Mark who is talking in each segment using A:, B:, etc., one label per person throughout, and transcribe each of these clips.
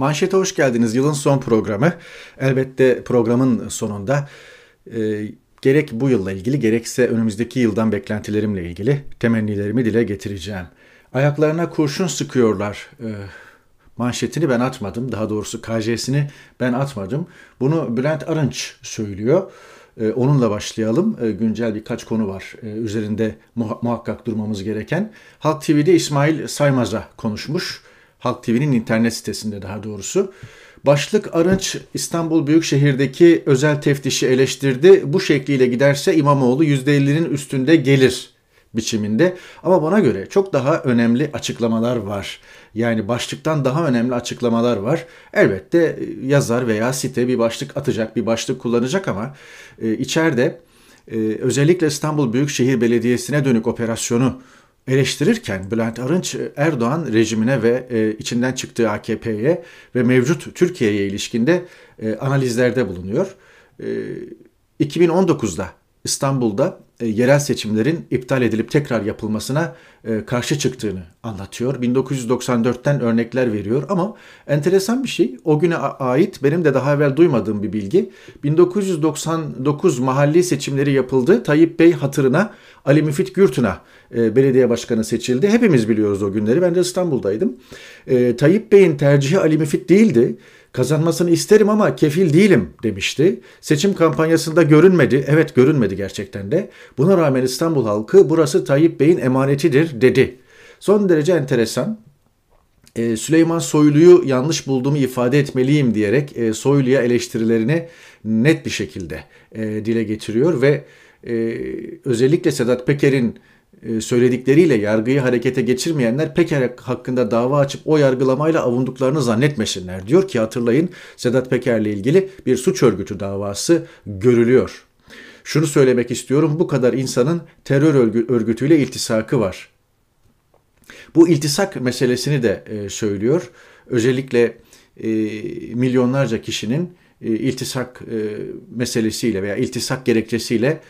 A: Manşete hoş geldiniz. Yılın son programı. Elbette programın sonunda e, gerek bu yılla ilgili gerekse önümüzdeki yıldan beklentilerimle ilgili temennilerimi dile getireceğim. Ayaklarına kurşun sıkıyorlar. E, manşetini ben atmadım. Daha doğrusu KJ'sini ben atmadım. Bunu Bülent Arınç söylüyor. E, onunla başlayalım. E, güncel birkaç konu var e, üzerinde muhakkak durmamız gereken. Halk TV'de İsmail Saymaz'a konuşmuş. Halk TV'nin internet sitesinde daha doğrusu. Başlık Arınç İstanbul Büyükşehir'deki özel teftişi eleştirdi. Bu şekliyle giderse İmamoğlu %50'nin üstünde gelir biçiminde. Ama bana göre çok daha önemli açıklamalar var. Yani başlıktan daha önemli açıklamalar var. Elbette yazar veya site bir başlık atacak, bir başlık kullanacak ama e, içeride e, özellikle İstanbul Büyükşehir Belediyesi'ne dönük operasyonu eleştirirken Bülent Arınç Erdoğan rejimine ve e, içinden çıktığı AKP'ye ve mevcut Türkiye'ye ilişkinde e, analizlerde bulunuyor. E, 2019'da İstanbul'da e, yerel seçimlerin iptal edilip tekrar yapılmasına e, karşı çıktığını anlatıyor. 1994'ten örnekler veriyor ama enteresan bir şey o güne ait benim de daha evvel duymadığım bir bilgi. 1999 mahalli seçimleri yapıldı. Tayyip Bey hatırına Ali Müfit Gürtün'a e, belediye başkanı seçildi. Hepimiz biliyoruz o günleri. Ben de İstanbul'daydım. E, Tayyip Bey'in tercihi Ali Müfit değildi. Kazanmasını isterim ama kefil değilim demişti. Seçim kampanyasında görünmedi. Evet görünmedi gerçekten de. Buna rağmen İstanbul halkı burası Tayyip Bey'in emanetidir dedi. Son derece enteresan. Ee, Süleyman Soylu'yu yanlış bulduğumu ifade etmeliyim diyerek e, Soylu'ya eleştirilerini net bir şekilde e, dile getiriyor ve e, özellikle Sedat Peker'in söyledikleriyle yargıyı harekete geçirmeyenler Peker hakkında dava açıp o yargılamayla avunduklarını zannetmesinler. Diyor ki hatırlayın Sedat Peker'le ilgili bir suç örgütü davası görülüyor. Şunu söylemek istiyorum bu kadar insanın terör örgütüyle iltisakı var. Bu iltisak meselesini de e, söylüyor. Özellikle e, milyonlarca kişinin iltisak meselesiyle veya iltisak gerekçesiyle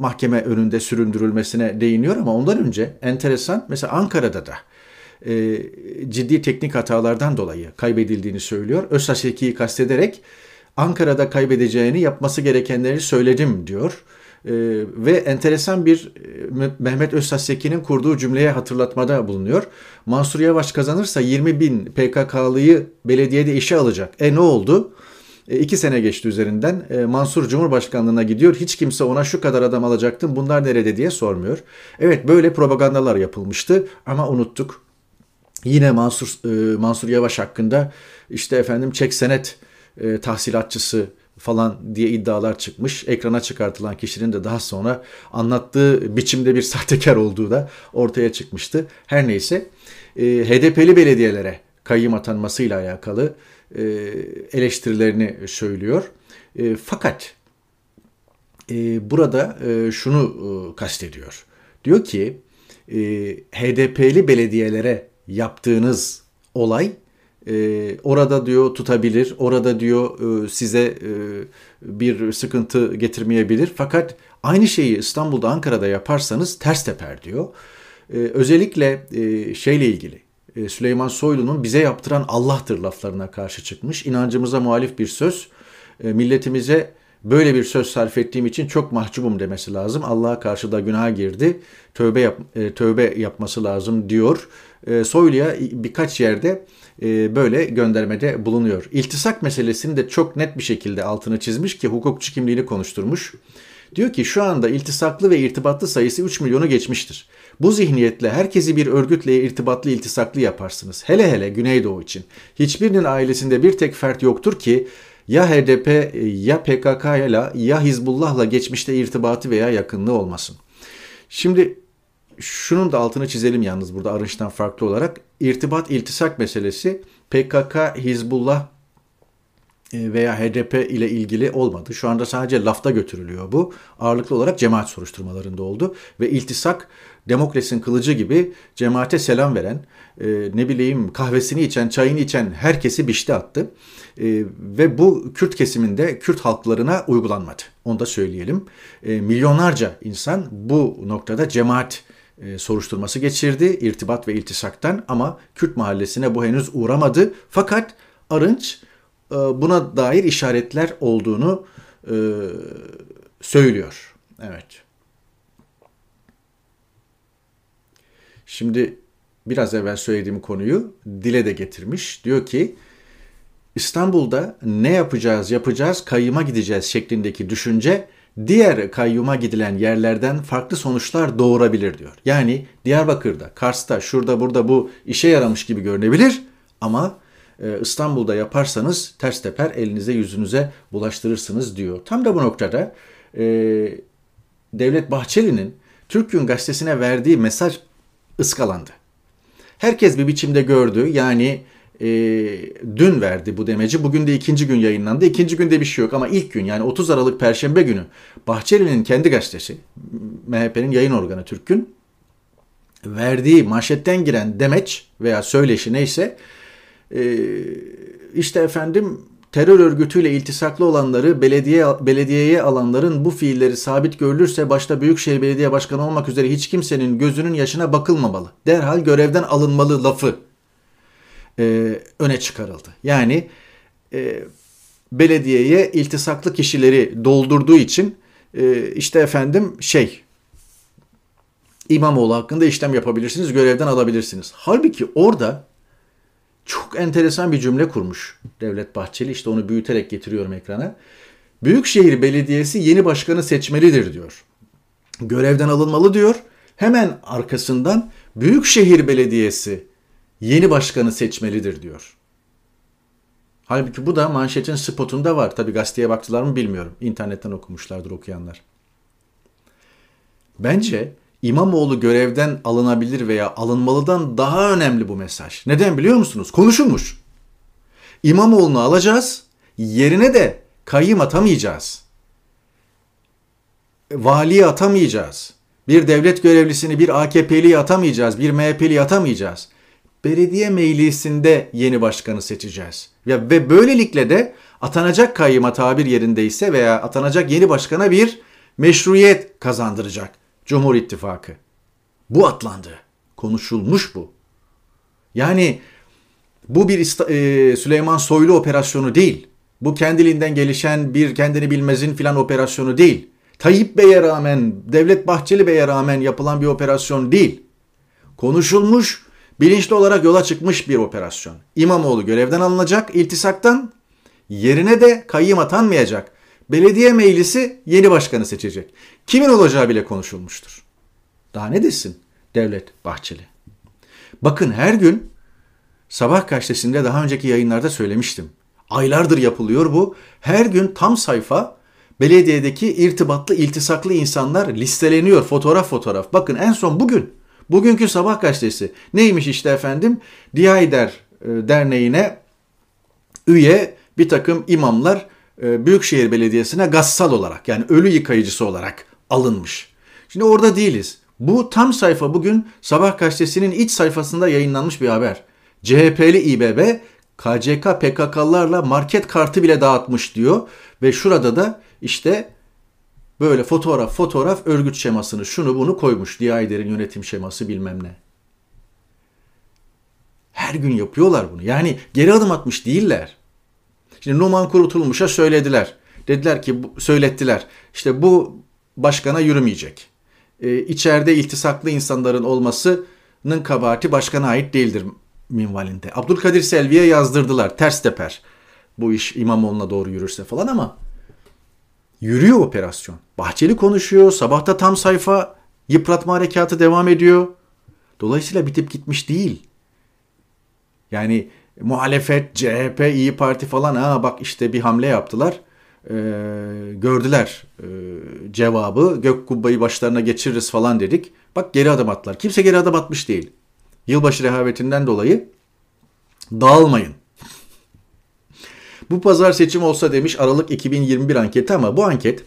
A: mahkeme önünde süründürülmesine değiniyor ama ondan önce enteresan mesela Ankara'da da e, ciddi teknik hatalardan dolayı kaybedildiğini söylüyor. Özsaseki'yi kastederek Ankara'da kaybedeceğini yapması gerekenleri söyledim diyor. E, ve enteresan bir e, Mehmet Özsaseki'nin kurduğu cümleye hatırlatmada bulunuyor. Mansur Yavaş kazanırsa 20 bin PKK'lıyı belediyede işe alacak. E ne oldu? E, sene geçti üzerinden. E, Mansur Cumhurbaşkanlığına gidiyor. Hiç kimse ona şu kadar adam alacaktım bunlar nerede diye sormuyor. Evet böyle propagandalar yapılmıştı ama unuttuk. Yine Mansur, e, Mansur Yavaş hakkında işte efendim çek senet tahsilatçısı falan diye iddialar çıkmış. Ekrana çıkartılan kişinin de daha sonra anlattığı biçimde bir sahtekar olduğu da ortaya çıkmıştı. Her neyse HDP'li belediyelere kayyım atanmasıyla alakalı e, eleştirilerini söylüyor. E, fakat e, burada şunu kastediyor. Diyor ki HDP'li belediyelere yaptığınız olay orada diyor tutabilir, orada diyor size bir sıkıntı getirmeyebilir. Fakat aynı şeyi İstanbul'da, Ankara'da yaparsanız ters teper diyor. Özellikle şeyle ilgili e, Süleyman Soylu'nun bize yaptıran Allah'tır laflarına karşı çıkmış. İnancımıza muhalif bir söz. E, milletimize böyle bir söz sarf ettiğim için çok mahcubum demesi lazım. Allah'a karşı da günaha girdi. Tövbe yap, e, tövbe yapması lazım diyor. Soylu'ya birkaç yerde böyle göndermede bulunuyor. İltisak meselesini de çok net bir şekilde altını çizmiş ki hukukçu kimliğini konuşturmuş. Diyor ki şu anda iltisaklı ve irtibatlı sayısı 3 milyonu geçmiştir. Bu zihniyetle herkesi bir örgütle irtibatlı iltisaklı yaparsınız. Hele hele Güneydoğu için. Hiçbirinin ailesinde bir tek fert yoktur ki ya HDP ya PKK ile ya Hizbullah'la geçmişte irtibatı veya yakınlığı olmasın. Şimdi şunun da altını çizelim yalnız burada Arınç'tan farklı olarak. irtibat iltisak meselesi PKK, Hizbullah e, veya HDP ile ilgili olmadı. Şu anda sadece lafta götürülüyor bu. Ağırlıklı olarak cemaat soruşturmalarında oldu. Ve iltisak demokrasinin kılıcı gibi cemaate selam veren, e, ne bileyim kahvesini içen, çayını içen herkesi bişti attı. E, ve bu Kürt kesiminde Kürt halklarına uygulanmadı. Onu da söyleyelim. milyonlarca insan bu noktada cemaat e, soruşturması geçirdi irtibat ve iltisaktan ama Kürt mahallesine bu henüz uğramadı. Fakat Arınç e, buna dair işaretler olduğunu e, söylüyor. Evet. Şimdi biraz evvel söylediğim konuyu dile de getirmiş. Diyor ki İstanbul'da ne yapacağız yapacağız kayyuma gideceğiz şeklindeki düşünce diğer kayyuma gidilen yerlerden farklı sonuçlar doğurabilir diyor. Yani Diyarbakır'da, Kars'ta, şurada burada bu işe yaramış gibi görünebilir ama e, İstanbul'da yaparsanız ters teper elinize yüzünüze bulaştırırsınız diyor. Tam da bu noktada e, Devlet Bahçeli'nin Türk Gün Gazetesi'ne verdiği mesaj ıskalandı. Herkes bir biçimde gördü. Yani e, dün verdi bu demeci. Bugün de ikinci gün yayınlandı. İkinci günde bir şey yok ama ilk gün yani 30 Aralık Perşembe günü Bahçeli'nin kendi gazetesi MHP'nin yayın organı Türk Gün verdiği manşetten giren demeç veya söyleşi neyse e, işte efendim terör örgütüyle iltisaklı olanları belediye belediyeye alanların bu fiilleri sabit görülürse başta Büyükşehir Belediye Başkanı olmak üzere hiç kimsenin gözünün yaşına bakılmamalı. Derhal görevden alınmalı lafı e, öne çıkarıldı. Yani e, belediyeye iltisaklı kişileri doldurduğu için e, işte efendim şey İmamoğlu hakkında işlem yapabilirsiniz, görevden alabilirsiniz. Halbuki orada çok enteresan bir cümle kurmuş Devlet Bahçeli. İşte onu büyüterek getiriyorum ekrana. Büyükşehir Belediyesi yeni başkanı seçmelidir diyor. Görevden alınmalı diyor. Hemen arkasından Büyükşehir Belediyesi yeni başkanı seçmelidir diyor. Halbuki bu da manşetin spotunda var. Tabi gazeteye baktılar mı bilmiyorum. İnternetten okumuşlardır okuyanlar. Bence İmamoğlu görevden alınabilir veya alınmalıdan daha önemli bu mesaj. Neden biliyor musunuz? Konuşulmuş. İmamoğlu'nu alacağız, yerine de kayyım atamayacağız. Valiyi atamayacağız. Bir devlet görevlisini bir AKP'li atamayacağız, bir MHP'li atamayacağız. Belediye meclisinde yeni başkanı seçeceğiz. Ve, ve böylelikle de atanacak kayyıma tabir yerindeyse veya atanacak yeni başkana bir meşruiyet kazandıracak. Cumhur İttifakı. Bu atlandı. Konuşulmuş bu. Yani bu bir e, Süleyman Soylu operasyonu değil. Bu kendiliğinden gelişen bir kendini bilmezin filan operasyonu değil. Tayyip Bey'e rağmen, Devlet Bahçeli Bey'e rağmen yapılan bir operasyon değil. Konuşulmuş, bilinçli olarak yola çıkmış bir operasyon. İmamoğlu görevden alınacak iltisaktan, yerine de kayyım atanmayacak belediye meclisi yeni başkanı seçecek. Kimin olacağı bile konuşulmuştur. Daha ne desin Devlet Bahçeli? Bakın her gün Sabah gazetesinde daha önceki yayınlarda söylemiştim. Aylardır yapılıyor bu. Her gün tam sayfa belediyedeki irtibatlı, iltisaklı insanlar listeleniyor fotoğraf fotoğraf. Bakın en son bugün, bugünkü Sabah gazetesi neymiş işte efendim? Diyayder e, Derneği'ne üye bir takım imamlar Büyükşehir Belediyesi'ne gassal olarak yani ölü yıkayıcısı olarak alınmış. Şimdi orada değiliz. Bu tam sayfa bugün Sabah gazetesinin iç sayfasında yayınlanmış bir haber. CHP'li İBB KCK PKK'larla market kartı bile dağıtmış diyor ve şurada da işte böyle fotoğraf fotoğraf örgüt şemasını şunu bunu koymuş. Diyayider'in yönetim şeması bilmem ne. Her gün yapıyorlar bunu. Yani geri adım atmış değiller. Şimdi Numan Kurutulmuş'a söylediler. Dediler ki söylettiler. İşte bu başkana yürümeyecek. Ee, içeride iltisaklı insanların olmasının kabahati başkana ait değildir minvalinde. Abdülkadir Selvi'ye yazdırdılar. Ters teper. Bu iş İmamoğlu'na doğru yürürse falan ama yürüyor operasyon. Bahçeli konuşuyor. Sabahta tam sayfa yıpratma harekatı devam ediyor. Dolayısıyla bitip gitmiş değil. Yani muhalefet, CHP, İyi Parti falan ha bak işte bir hamle yaptılar. Ee, gördüler e, cevabı. Gök kubbayı başlarına geçiririz falan dedik. Bak geri adım attılar. Kimse geri adım atmış değil. Yılbaşı rehavetinden dolayı dağılmayın. bu pazar seçim olsa demiş Aralık 2021 anketi ama bu anket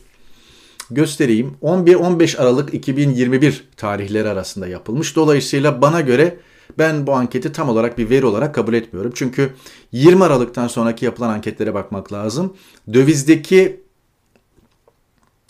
A: göstereyim 11-15 Aralık 2021 tarihleri arasında yapılmış. Dolayısıyla bana göre ben bu anketi tam olarak bir veri olarak kabul etmiyorum. Çünkü 20 Aralık'tan sonraki yapılan anketlere bakmak lazım. Dövizdeki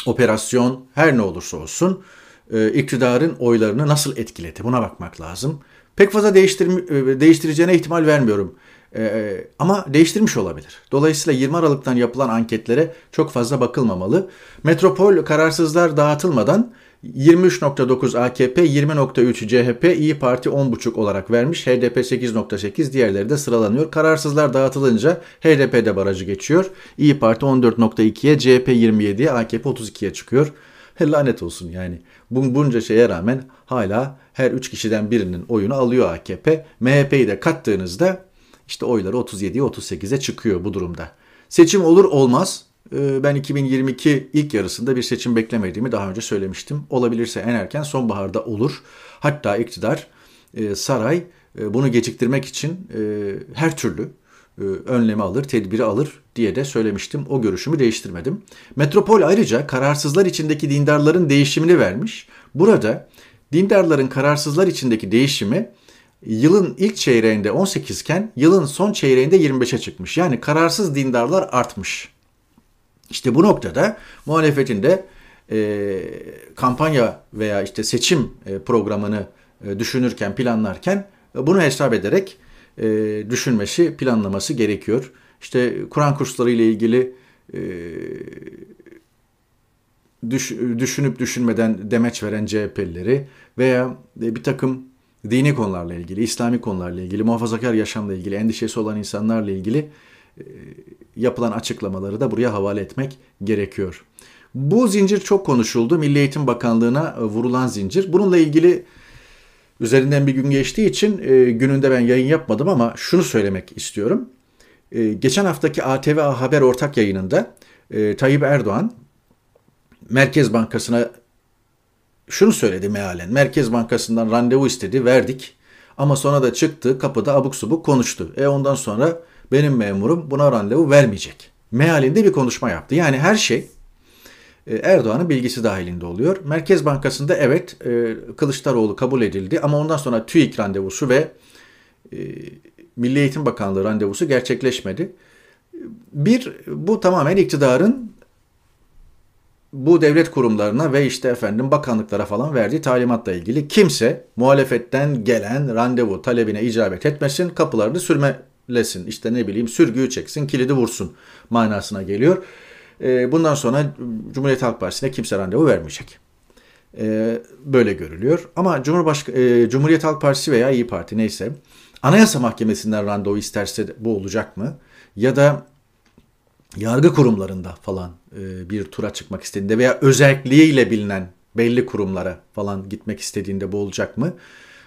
A: operasyon her ne olursa olsun e, iktidarın oylarını nasıl etkiledi buna bakmak lazım. Pek fazla değiştir, e, değiştireceğine ihtimal vermiyorum. Ee, ama değiştirmiş olabilir. Dolayısıyla 20 Aralık'tan yapılan anketlere çok fazla bakılmamalı. Metropol kararsızlar dağıtılmadan 23.9 AKP, 20.3 CHP, İyi Parti 10.5 olarak vermiş. HDP 8.8, diğerleri de sıralanıyor. Kararsızlar dağıtılınca HDP de barajı geçiyor. İyi Parti 14.2'ye, CHP 27'ye, AKP 32'ye çıkıyor. Lanet olsun yani. Bunca şeye rağmen hala her 3 kişiden birinin oyunu alıyor AKP. MHP'yi de kattığınızda işte oyları 37'ye 38'e çıkıyor bu durumda. Seçim olur olmaz. Ee, ben 2022 ilk yarısında bir seçim beklemediğimi daha önce söylemiştim. Olabilirse en erken sonbaharda olur. Hatta iktidar, e, saray e, bunu geciktirmek için e, her türlü önlemi alır, tedbiri alır diye de söylemiştim. O görüşümü değiştirmedim. Metropol ayrıca kararsızlar içindeki dindarların değişimini vermiş. Burada dindarların kararsızlar içindeki değişimi yılın ilk çeyreğinde 18 iken yılın son çeyreğinde 25'e çıkmış. Yani kararsız dindarlar artmış. İşte bu noktada muhalefetin de e, kampanya veya işte seçim e, programını e, düşünürken, planlarken e, bunu hesap ederek e, düşünmesi, planlaması gerekiyor. İşte Kur'an kursları ile ilgili e, düş, düşünüp düşünmeden demeç veren CHP'lileri veya e, bir takım dini konularla ilgili, İslami konularla ilgili, muhafazakar yaşamla ilgili, endişesi olan insanlarla ilgili e, yapılan açıklamaları da buraya havale etmek gerekiyor. Bu zincir çok konuşuldu. Milli Eğitim Bakanlığı'na e, vurulan zincir. Bununla ilgili üzerinden bir gün geçtiği için e, gününde ben yayın yapmadım ama şunu söylemek istiyorum. Geçen haftaki ATV Haber ortak yayınında Tayyip Erdoğan Merkez Bankası'na şunu söyledi mealen. Merkez Bankası'ndan randevu istedi, verdik. Ama sonra da çıktı, kapıda abuk subuk konuştu. E ondan sonra benim memurum buna randevu vermeyecek. Mealinde bir konuşma yaptı. Yani her şey e, Erdoğan'ın bilgisi dahilinde oluyor. Merkez Bankası'nda evet e, Kılıçdaroğlu kabul edildi ama ondan sonra TÜİK randevusu ve e, Milli Eğitim Bakanlığı randevusu gerçekleşmedi. Bir, bu tamamen iktidarın bu devlet kurumlarına ve işte efendim bakanlıklara falan verdiği talimatla ilgili kimse muhalefetten gelen randevu talebine icabet etmesin, kapılarını sürmelesin. İşte ne bileyim sürgüyü çeksin, kilidi vursun manasına geliyor. Ee, bundan sonra Cumhuriyet Halk Partisi'ne kimse randevu vermeyecek. Ee, böyle görülüyor. Ama Cumhurbaşk e, Cumhuriyet Halk Partisi veya İyi Parti neyse Anayasa Mahkemesi'nden randevu isterse bu olacak mı? Ya da yargı kurumlarında falan e, bir tura çıkmak istediğinde veya özelliğiyle bilinen belli kurumlara falan gitmek istediğinde bu olacak mı?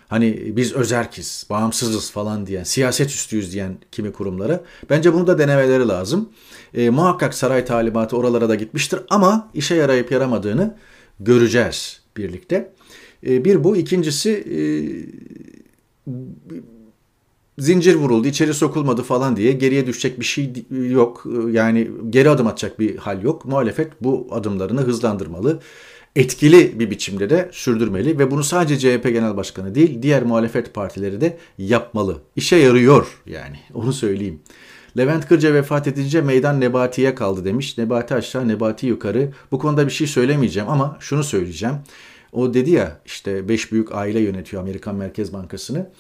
A: Hani biz özerkiz, bağımsızız falan diyen, siyaset üstüyüz diyen kimi kurumlara. Bence bunu da denemeleri lazım. E, muhakkak saray talimatı oralara da gitmiştir ama işe yarayıp yaramadığını göreceğiz birlikte. E, bir bu. ikincisi e, zincir vuruldu, içeri sokulmadı falan diye geriye düşecek bir şey yok. Yani geri adım atacak bir hal yok. Muhalefet bu adımlarını hızlandırmalı. Etkili bir biçimde de sürdürmeli ve bunu sadece CHP Genel Başkanı değil diğer muhalefet partileri de yapmalı. İşe yarıyor yani onu söyleyeyim. Levent Kırca vefat edince meydan Nebati'ye kaldı demiş. Nebati aşağı, Nebati yukarı. Bu konuda bir şey söylemeyeceğim ama şunu söyleyeceğim. O dedi ya işte beş büyük aile yönetiyor Amerikan Merkez Bankası'nı.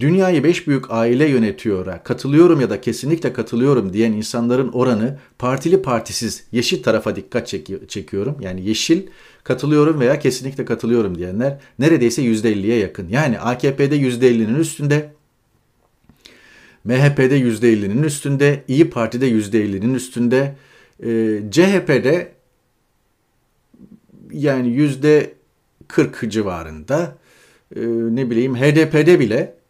A: Dünyayı beş büyük aile yönetiyor'a katılıyorum ya da kesinlikle katılıyorum diyen insanların oranı partili partisiz yeşil tarafa dikkat çekiyorum. Yani yeşil katılıyorum veya kesinlikle katılıyorum diyenler neredeyse %50'ye yakın. Yani AKP'de %50'nin üstünde, MHP'de %50'nin üstünde, İyi Parti'de %50'nin üstünde, e, CHP'de yani %40 civarında, e, ne bileyim HDP'de bile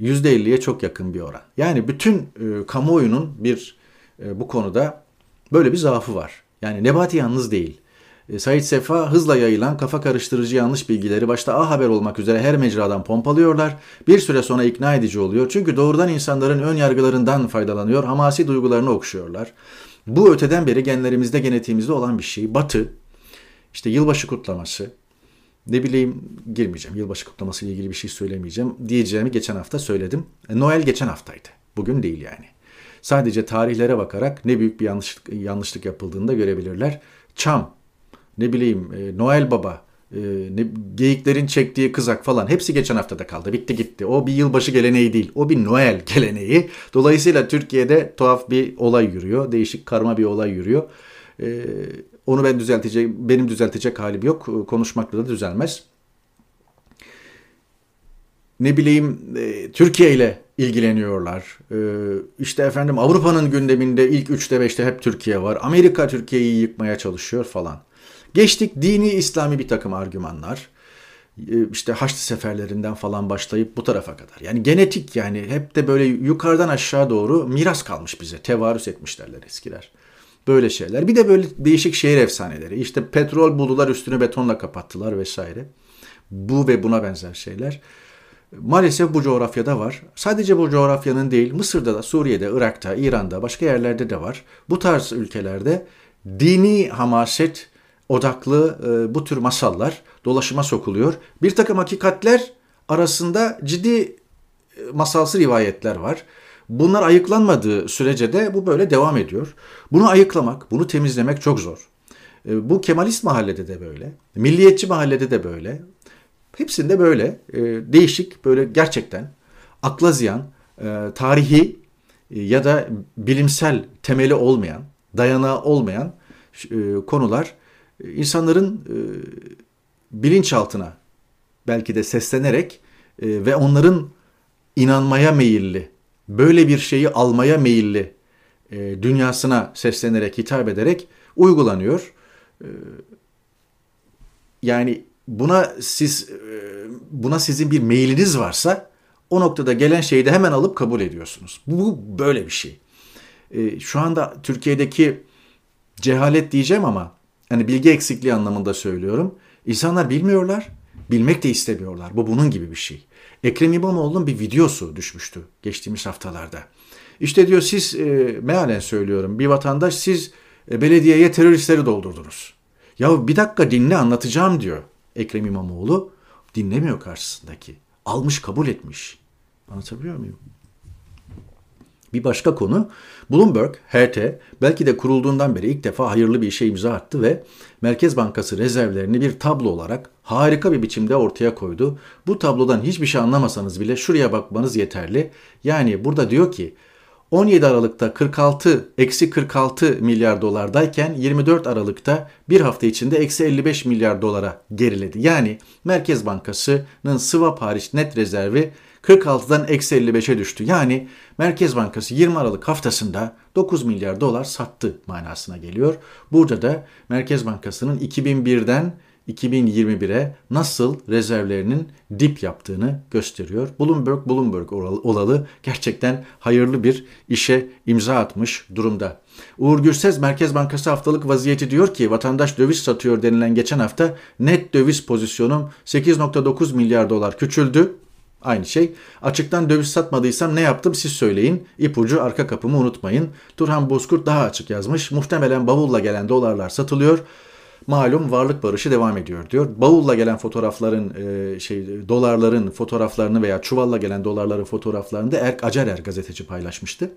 A: %50'ye çok yakın bir oran. Yani bütün e, kamuoyunun bir e, bu konuda böyle bir zaafı var. Yani Nebati yalnız değil. E, Said Sefa hızla yayılan kafa karıştırıcı yanlış bilgileri başta A Haber olmak üzere her mecradan pompalıyorlar. Bir süre sonra ikna edici oluyor. Çünkü doğrudan insanların ön yargılarından faydalanıyor. Hamasi duygularını okşuyorlar. Bu öteden beri genlerimizde, genetiğimizde olan bir şey. Batı, işte yılbaşı kutlaması, ne bileyim girmeyeceğim. Yılbaşı kutlaması ile ilgili bir şey söylemeyeceğim. Diyeceğimi geçen hafta söyledim. E, Noel geçen haftaydı. Bugün değil yani. Sadece tarihlere bakarak ne büyük bir yanlışlık, yanlışlık yapıldığını da görebilirler. Çam, ne bileyim e, Noel Baba, e, ne, geyiklerin çektiği kızak falan hepsi geçen haftada kaldı. Bitti gitti. O bir yılbaşı geleneği değil. O bir Noel geleneği. Dolayısıyla Türkiye'de tuhaf bir olay yürüyor. Değişik karma bir olay yürüyor. E, onu ben düzeltecek, benim düzeltecek halim yok. Konuşmakla da düzelmez. Ne bileyim e, Türkiye ile ilgileniyorlar. E, işte efendim Avrupa'nın gündeminde ilk 3'te 5'te hep Türkiye var. Amerika Türkiye'yi yıkmaya çalışıyor falan. Geçtik dini İslami bir takım argümanlar. E, işte Haçlı seferlerinden falan başlayıp bu tarafa kadar. Yani genetik yani hep de böyle yukarıdan aşağı doğru miras kalmış bize. Tevarüs etmişlerler eskiler. Böyle şeyler. Bir de böyle değişik şehir efsaneleri. İşte petrol buldular üstünü betonla kapattılar vesaire. Bu ve buna benzer şeyler. Maalesef bu coğrafyada var. Sadece bu coğrafyanın değil, Mısır'da da, Suriye'de, Irak'ta, İran'da, başka yerlerde de var. Bu tarz ülkelerde dini hamaset odaklı e, bu tür masallar dolaşıma sokuluyor. Bir takım hakikatler arasında ciddi e, masalsı rivayetler var. Bunlar ayıklanmadığı sürece de bu böyle devam ediyor. Bunu ayıklamak, bunu temizlemek çok zor. E, bu Kemalist mahallede de böyle, milliyetçi mahallede de böyle. Hepsinde böyle e, değişik, böyle gerçekten akla ziyan, e, tarihi ya da bilimsel temeli olmayan, dayanağı olmayan konular insanların bilinçaltına belki de seslenerek ve onların inanmaya meyilli, böyle bir şeyi almaya meyilli e, dünyasına seslenerek, hitap ederek uygulanıyor. E, yani buna siz e, buna sizin bir meyliniz varsa o noktada gelen şeyi de hemen alıp kabul ediyorsunuz. Bu böyle bir şey. E, şu anda Türkiye'deki cehalet diyeceğim ama yani bilgi eksikliği anlamında söylüyorum. İnsanlar bilmiyorlar, bilmek de istemiyorlar. Bu bunun gibi bir şey. Ekrem İmamoğlu'nun bir videosu düşmüştü geçtiğimiz haftalarda. İşte diyor siz, e, mealen söylüyorum, bir vatandaş siz e, belediyeye teröristleri doldurdunuz. Ya bir dakika dinle anlatacağım diyor Ekrem İmamoğlu. Dinlemiyor karşısındaki. Almış kabul etmiş. Anlatabiliyor muyum? Bir başka konu Bloomberg, HT belki de kurulduğundan beri ilk defa hayırlı bir işe imza attı ve Merkez Bankası rezervlerini bir tablo olarak harika bir biçimde ortaya koydu. Bu tablodan hiçbir şey anlamasanız bile şuraya bakmanız yeterli. Yani burada diyor ki 17 Aralık'ta 46 eksi 46 milyar dolardayken 24 Aralık'ta bir hafta içinde eksi 55 milyar dolara geriledi. Yani Merkez Bankası'nın swap hariç net rezervi 46'dan eksi 55'e düştü. Yani Merkez Bankası 20 Aralık haftasında 9 milyar dolar sattı manasına geliyor. Burada da Merkez Bankası'nın 2001'den 2021'e nasıl rezervlerinin dip yaptığını gösteriyor. Bloomberg Bloomberg olalı gerçekten hayırlı bir işe imza atmış durumda. Uğur Gürses Merkez Bankası haftalık vaziyeti diyor ki vatandaş döviz satıyor denilen geçen hafta net döviz pozisyonum 8.9 milyar dolar küçüldü. Aynı şey. Açıktan döviz satmadıysam ne yaptım siz söyleyin. İpucu arka kapımı unutmayın. Turhan Bozkurt daha açık yazmış. Muhtemelen bavulla gelen dolarlar satılıyor. Malum varlık barışı devam ediyor diyor. Bavulla gelen fotoğrafların e, şey dolarların fotoğraflarını veya çuvalla gelen dolarların fotoğraflarını da Erk Acarer gazeteci paylaşmıştı.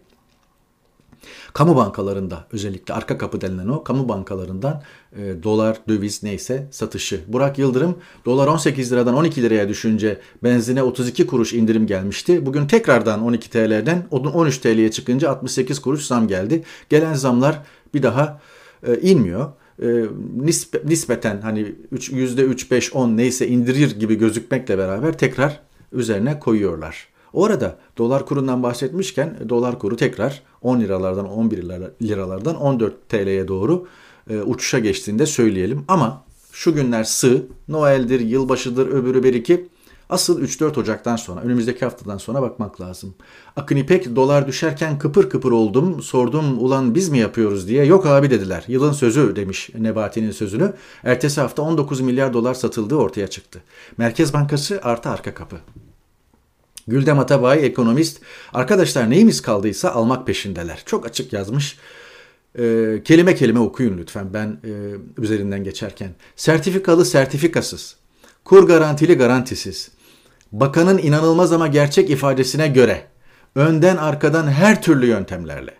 A: Kamu bankalarında özellikle arka kapı denilen o kamu bankalarından e, dolar, döviz neyse satışı. Burak Yıldırım dolar 18 liradan 12 liraya düşünce benzine 32 kuruş indirim gelmişti. Bugün tekrardan 12 TL'den 13 TL'ye çıkınca 68 kuruş zam geldi. Gelen zamlar bir daha e, inmiyor e, nispe, nispeten hani 3, %3, 5, 10 neyse indirir gibi gözükmekle beraber tekrar üzerine koyuyorlar. Orada dolar kurundan bahsetmişken dolar kuru tekrar 10 liralardan 11 liralardan 14 TL'ye doğru e, uçuşa geçtiğinde söyleyelim. Ama şu günler sığ, Noel'dir, yılbaşıdır, öbürü bir iki. Asıl 3-4 Ocak'tan sonra, önümüzdeki haftadan sonra bakmak lazım. Akın İpek dolar düşerken kıpır kıpır oldum, sordum ulan biz mi yapıyoruz diye. Yok abi dediler. Yılın sözü demiş Nebati'nin sözünü. Ertesi hafta 19 milyar dolar satıldığı ortaya çıktı. Merkez Bankası artı arka kapı. Güldem Atabay ekonomist arkadaşlar neyimiz kaldıysa almak peşindeler. Çok açık yazmış. E, kelime kelime okuyun lütfen ben e, üzerinden geçerken. Sertifikalı sertifikasız, kur garantili garantisiz, bakanın inanılmaz ama gerçek ifadesine göre önden arkadan her türlü yöntemlerle.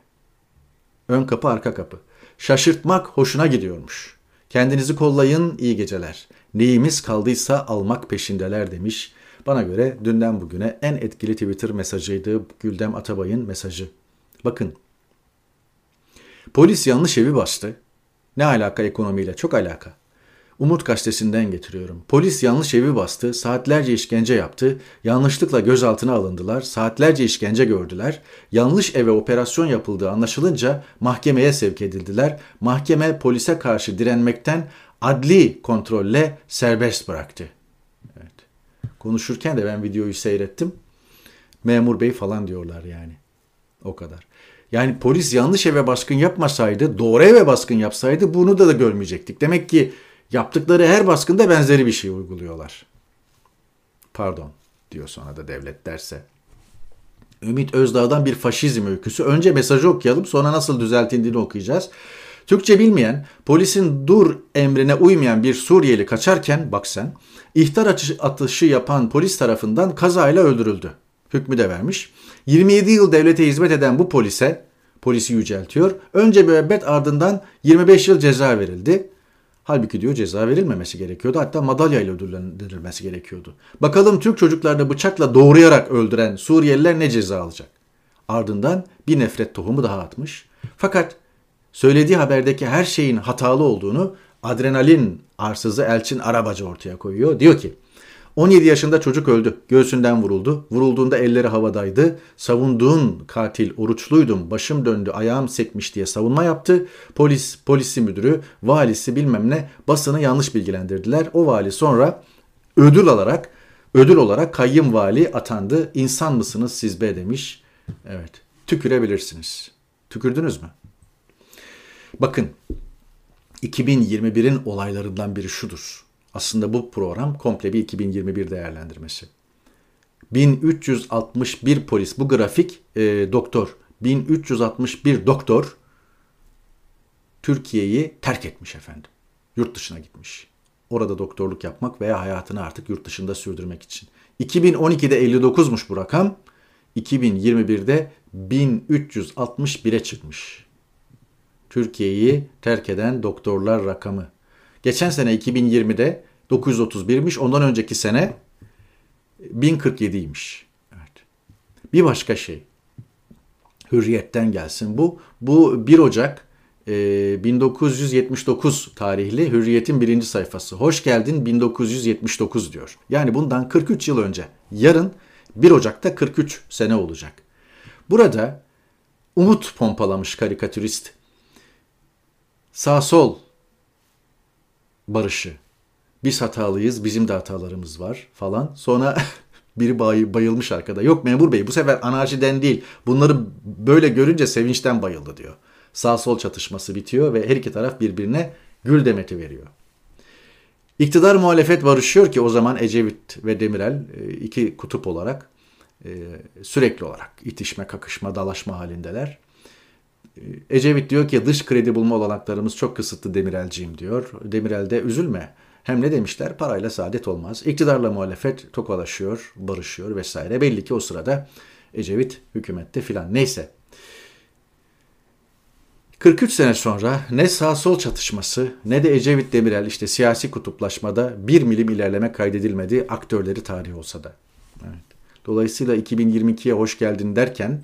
A: Ön kapı arka kapı. Şaşırtmak hoşuna gidiyormuş. Kendinizi kollayın iyi geceler. Neyimiz kaldıysa almak peşindeler demiş. Bana göre dünden bugüne en etkili Twitter mesajıydı Güldem Atabay'ın mesajı. Bakın. Polis yanlış evi bastı. Ne alaka ekonomiyle? Çok alaka. Umut gazetesinden getiriyorum. Polis yanlış evi bastı, saatlerce işkence yaptı, yanlışlıkla gözaltına alındılar, saatlerce işkence gördüler. Yanlış eve operasyon yapıldığı anlaşılınca mahkemeye sevk edildiler. Mahkeme polise karşı direnmekten adli kontrolle serbest bıraktı. Konuşurken de ben videoyu seyrettim. Memur bey falan diyorlar yani. O kadar. Yani polis yanlış eve baskın yapmasaydı, doğru eve baskın yapsaydı bunu da, da görmeyecektik. Demek ki Yaptıkları her baskında benzeri bir şey uyguluyorlar. Pardon diyor sonra da devlet derse. Ümit Özdağ'dan bir faşizm öyküsü. Önce mesajı okuyalım sonra nasıl düzeltildiğini okuyacağız. Türkçe bilmeyen, polisin dur emrine uymayan bir Suriyeli kaçarken bak sen, ihtar atışı yapan polis tarafından kazayla öldürüldü. Hükmü de vermiş. 27 yıl devlete hizmet eden bu polise, polisi yüceltiyor. Önce müebbet ardından 25 yıl ceza verildi. Halbuki diyor ceza verilmemesi gerekiyordu. Hatta madalya ile ödüllendirilmesi gerekiyordu. Bakalım Türk çocuklarını bıçakla doğrayarak öldüren Suriyeliler ne ceza alacak? Ardından bir nefret tohumu daha atmış. Fakat söylediği haberdeki her şeyin hatalı olduğunu adrenalin arsızı Elçin Arabacı ortaya koyuyor. Diyor ki 17 yaşında çocuk öldü. Göğsünden vuruldu. Vurulduğunda elleri havadaydı. Savunduğun katil oruçluydum. Başım döndü, ayağım sekmiş diye savunma yaptı. Polis, polisi müdürü, valisi bilmem ne basını yanlış bilgilendirdiler. O vali sonra ödül alarak ödül olarak kayyım vali atandı. İnsan mısınız siz be demiş. Evet. Tükürebilirsiniz. Tükürdünüz mü? Bakın 2021'in olaylarından biri şudur. Aslında bu program komple bir 2021 değerlendirmesi. 1361 polis bu grafik e, doktor 1361 doktor Türkiye'yi terk etmiş efendim. Yurt dışına gitmiş. Orada doktorluk yapmak veya hayatını artık yurt dışında sürdürmek için. 2012'de 59'muş bu rakam. 2021'de 1361'e çıkmış. Türkiye'yi terk eden doktorlar rakamı. Geçen sene 2020'de 931'miş. Ondan önceki sene 1047'ymiş. Evet. Bir başka şey. Hürriyetten gelsin bu. Bu 1 Ocak 1979 e, tarihli Hürriyet'in birinci sayfası. Hoş geldin 1979 diyor. Yani bundan 43 yıl önce. Yarın 1 Ocak'ta 43 sene olacak. Burada umut pompalamış karikatürist. Sağ sol barışı. Biz hatalıyız, bizim de hatalarımız var falan. Sonra biri bay, bayılmış arkada. Yok memur bey bu sefer anarşiden değil. Bunları böyle görünce sevinçten bayıldı diyor. Sağ sol çatışması bitiyor ve her iki taraf birbirine gül demeti veriyor. İktidar muhalefet barışıyor ki o zaman Ecevit ve Demirel e, iki kutup olarak e, sürekli olarak itişme, kakışma, dalaşma halindeler. E, Ecevit diyor ki dış kredi bulma olanaklarımız çok kısıtlı Demirelciğim diyor. Demirel de üzülme. Hem ne demişler? Parayla saadet olmaz. İktidarla muhalefet tokalaşıyor, barışıyor vesaire. Belli ki o sırada Ecevit hükümette filan. Neyse. 43 sene sonra ne sağ sol çatışması ne de Ecevit Demirel işte siyasi kutuplaşmada bir milim ilerleme kaydedilmedi aktörleri tarih olsa da. Evet. Dolayısıyla 2022'ye hoş geldin derken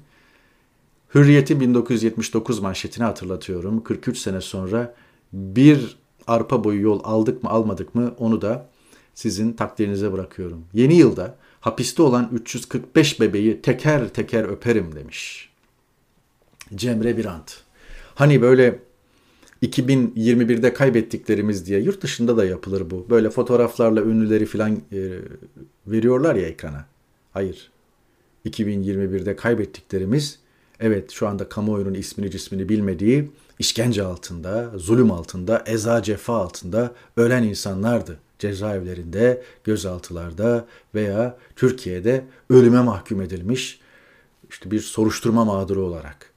A: Hürriyet'in 1979 manşetini hatırlatıyorum. 43 sene sonra bir arpa boyu yol aldık mı almadık mı onu da sizin takdirinize bırakıyorum. Yeni yılda hapiste olan 345 bebeği teker teker öperim demiş. Cemre Birant. Hani böyle 2021'de kaybettiklerimiz diye yurt dışında da yapılır bu. Böyle fotoğraflarla ünlüleri falan e, veriyorlar ya ekrana. Hayır. 2021'de kaybettiklerimiz evet şu anda kamuoyunun ismini cismini bilmediği işkence altında, zulüm altında, eza cefa altında ölen insanlardı. Cezaevlerinde, gözaltılarda veya Türkiye'de ölüme mahkum edilmiş işte bir soruşturma mağduru olarak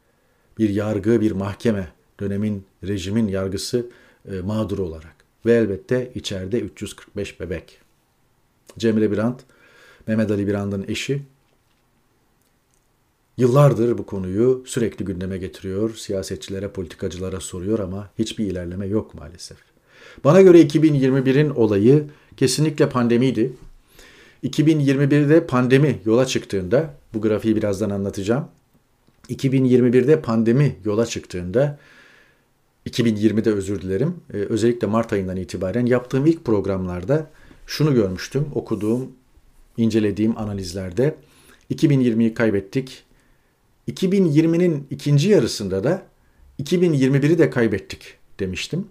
A: bir yargı, bir mahkeme, dönemin, rejimin yargısı e, mağduru olarak ve elbette içeride 345 bebek. Cemre Birant, Mehmet Ali Birant'ın eşi Yıllardır bu konuyu sürekli gündeme getiriyor, siyasetçilere, politikacılara soruyor ama hiçbir ilerleme yok maalesef. Bana göre 2021'in olayı kesinlikle pandemiydi. 2021'de pandemi yola çıktığında, bu grafiği birazdan anlatacağım. 2021'de pandemi yola çıktığında 2020'de özür dilerim. Ee, özellikle Mart ayından itibaren yaptığım ilk programlarda şunu görmüştüm. Okuduğum, incelediğim analizlerde 2020'yi kaybettik. 2020'nin ikinci yarısında da 2021'i de kaybettik demiştim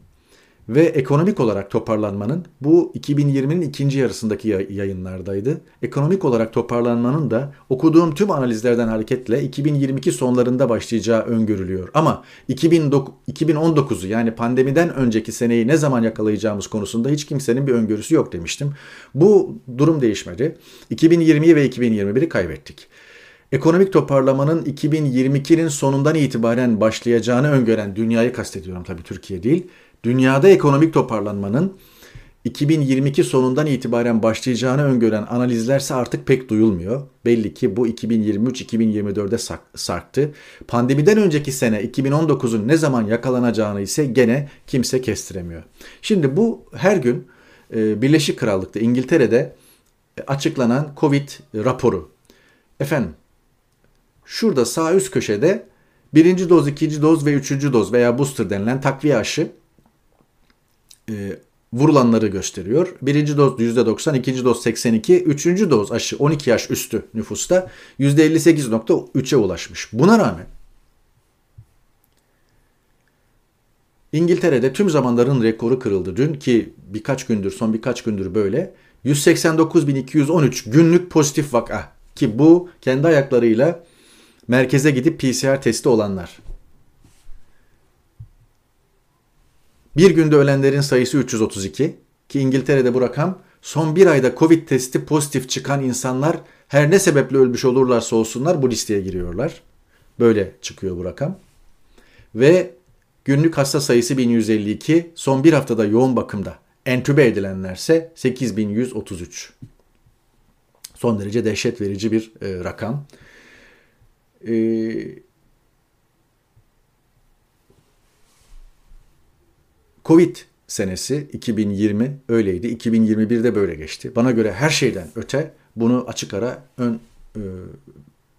A: ve ekonomik olarak toparlanmanın bu 2020'nin ikinci yarısındaki yayınlardaydı. Ekonomik olarak toparlanmanın da okuduğum tüm analizlerden hareketle 2022 sonlarında başlayacağı öngörülüyor. Ama 2019'u yani pandemiden önceki seneyi ne zaman yakalayacağımız konusunda hiç kimsenin bir öngörüsü yok demiştim. Bu durum değişmedi. 2020'yi ve 2021'i kaybettik. Ekonomik toparlamanın 2022'nin sonundan itibaren başlayacağını öngören dünyayı kastediyorum tabii Türkiye değil dünyada ekonomik toparlanmanın 2022 sonundan itibaren başlayacağını öngören analizlerse artık pek duyulmuyor. Belli ki bu 2023-2024'de sarktı. Pandemiden önceki sene 2019'un ne zaman yakalanacağını ise gene kimse kestiremiyor. Şimdi bu her gün e, Birleşik Krallık'ta İngiltere'de açıklanan Covid raporu. Efendim şurada sağ üst köşede birinci doz, ikinci doz ve üçüncü doz veya booster denilen takviye aşı e, vurulanları gösteriyor. Birinci doz %90, ikinci doz 82, üçüncü doz aşı 12 yaş üstü nüfusta %58.3'e ulaşmış. Buna rağmen İngiltere'de tüm zamanların rekoru kırıldı dün ki birkaç gündür, son birkaç gündür böyle. 189.213 günlük pozitif vaka ki bu kendi ayaklarıyla merkeze gidip PCR testi olanlar. Bir günde ölenlerin sayısı 332 ki İngiltere'de bu rakam son bir ayda Covid testi pozitif çıkan insanlar her ne sebeple ölmüş olurlarsa olsunlar bu listeye giriyorlar. Böyle çıkıyor bu rakam. Ve günlük hasta sayısı 1152, son bir haftada yoğun bakımda entübe edilenlerse 8133. Son derece dehşet verici bir e, rakam. E, Covid senesi 2020 öyleydi. 2021'de böyle geçti. Bana göre her şeyden öte bunu açık ara ön e,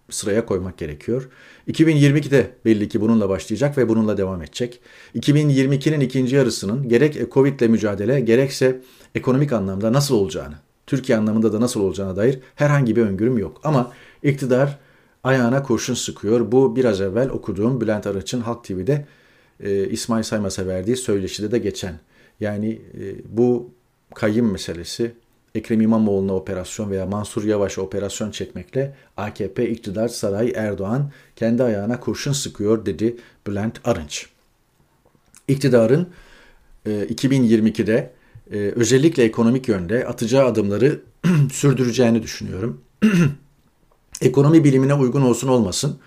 A: sıraya koymak gerekiyor. 2022'de belli ki bununla başlayacak ve bununla devam edecek. 2022'nin ikinci yarısının gerek Covid ile mücadele gerekse ekonomik anlamda nasıl olacağını, Türkiye anlamında da nasıl olacağına dair herhangi bir öngörüm yok. Ama iktidar ayağına kurşun sıkıyor. Bu biraz evvel okuduğum Bülent Arıç'ın Halk TV'de e, İsmail Saymas'a verdiği söyleşide de geçen. Yani e, bu kayyım meselesi Ekrem İmamoğlu'na operasyon veya Mansur Yavaş'a operasyon çekmekle AKP iktidar saray Erdoğan kendi ayağına kurşun sıkıyor dedi Bülent Arınç. İktidarın e, 2022'de e, özellikle ekonomik yönde atacağı adımları sürdüreceğini düşünüyorum. Ekonomi bilimine uygun olsun olmasın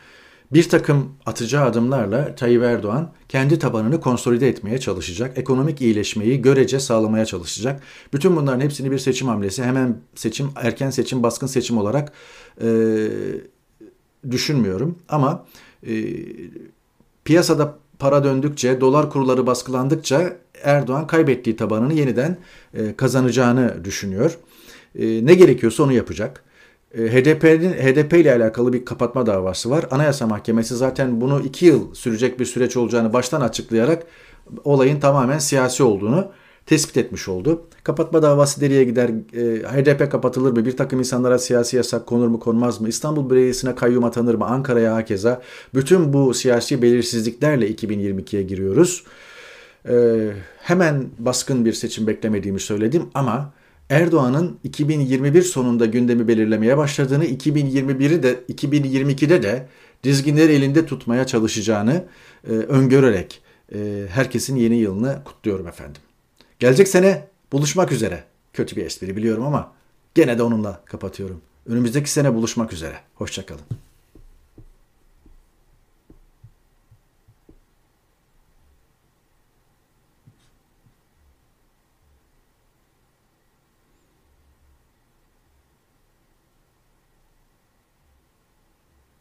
A: bir takım atacağı adımlarla Tayyip Erdoğan kendi tabanını konsolide etmeye çalışacak. Ekonomik iyileşmeyi görece sağlamaya çalışacak. Bütün bunların hepsini bir seçim hamlesi hemen seçim, erken seçim, baskın seçim olarak e, düşünmüyorum. Ama e, piyasada para döndükçe, dolar kurları baskılandıkça Erdoğan kaybettiği tabanını yeniden e, kazanacağını düşünüyor. E, ne gerekiyorsa onu yapacak. Ee, HDP'nin HDP ile alakalı bir kapatma davası var. Anayasa Mahkemesi zaten bunu iki yıl sürecek bir süreç olacağını baştan açıklayarak olayın tamamen siyasi olduğunu tespit etmiş oldu. Kapatma davası nereye gider? E, HDP kapatılır mı? Bir takım insanlara siyasi yasak konur mu konmaz mı? İstanbul Belediyesi'ne kayyum atanır mı? Ankara'ya hakeza. Bütün bu siyasi belirsizliklerle 2022'ye giriyoruz. E, hemen baskın bir seçim beklemediğimi söyledim ama Erdoğan'ın 2021 sonunda gündemi belirlemeye başladığını, 2021'i de 2022'de de dizginleri elinde tutmaya çalışacağını e, öngörerek e, herkesin yeni yılını kutluyorum efendim. Gelecek sene buluşmak üzere. Kötü bir espri biliyorum ama gene de onunla kapatıyorum. Önümüzdeki sene buluşmak üzere. Hoşçakalın.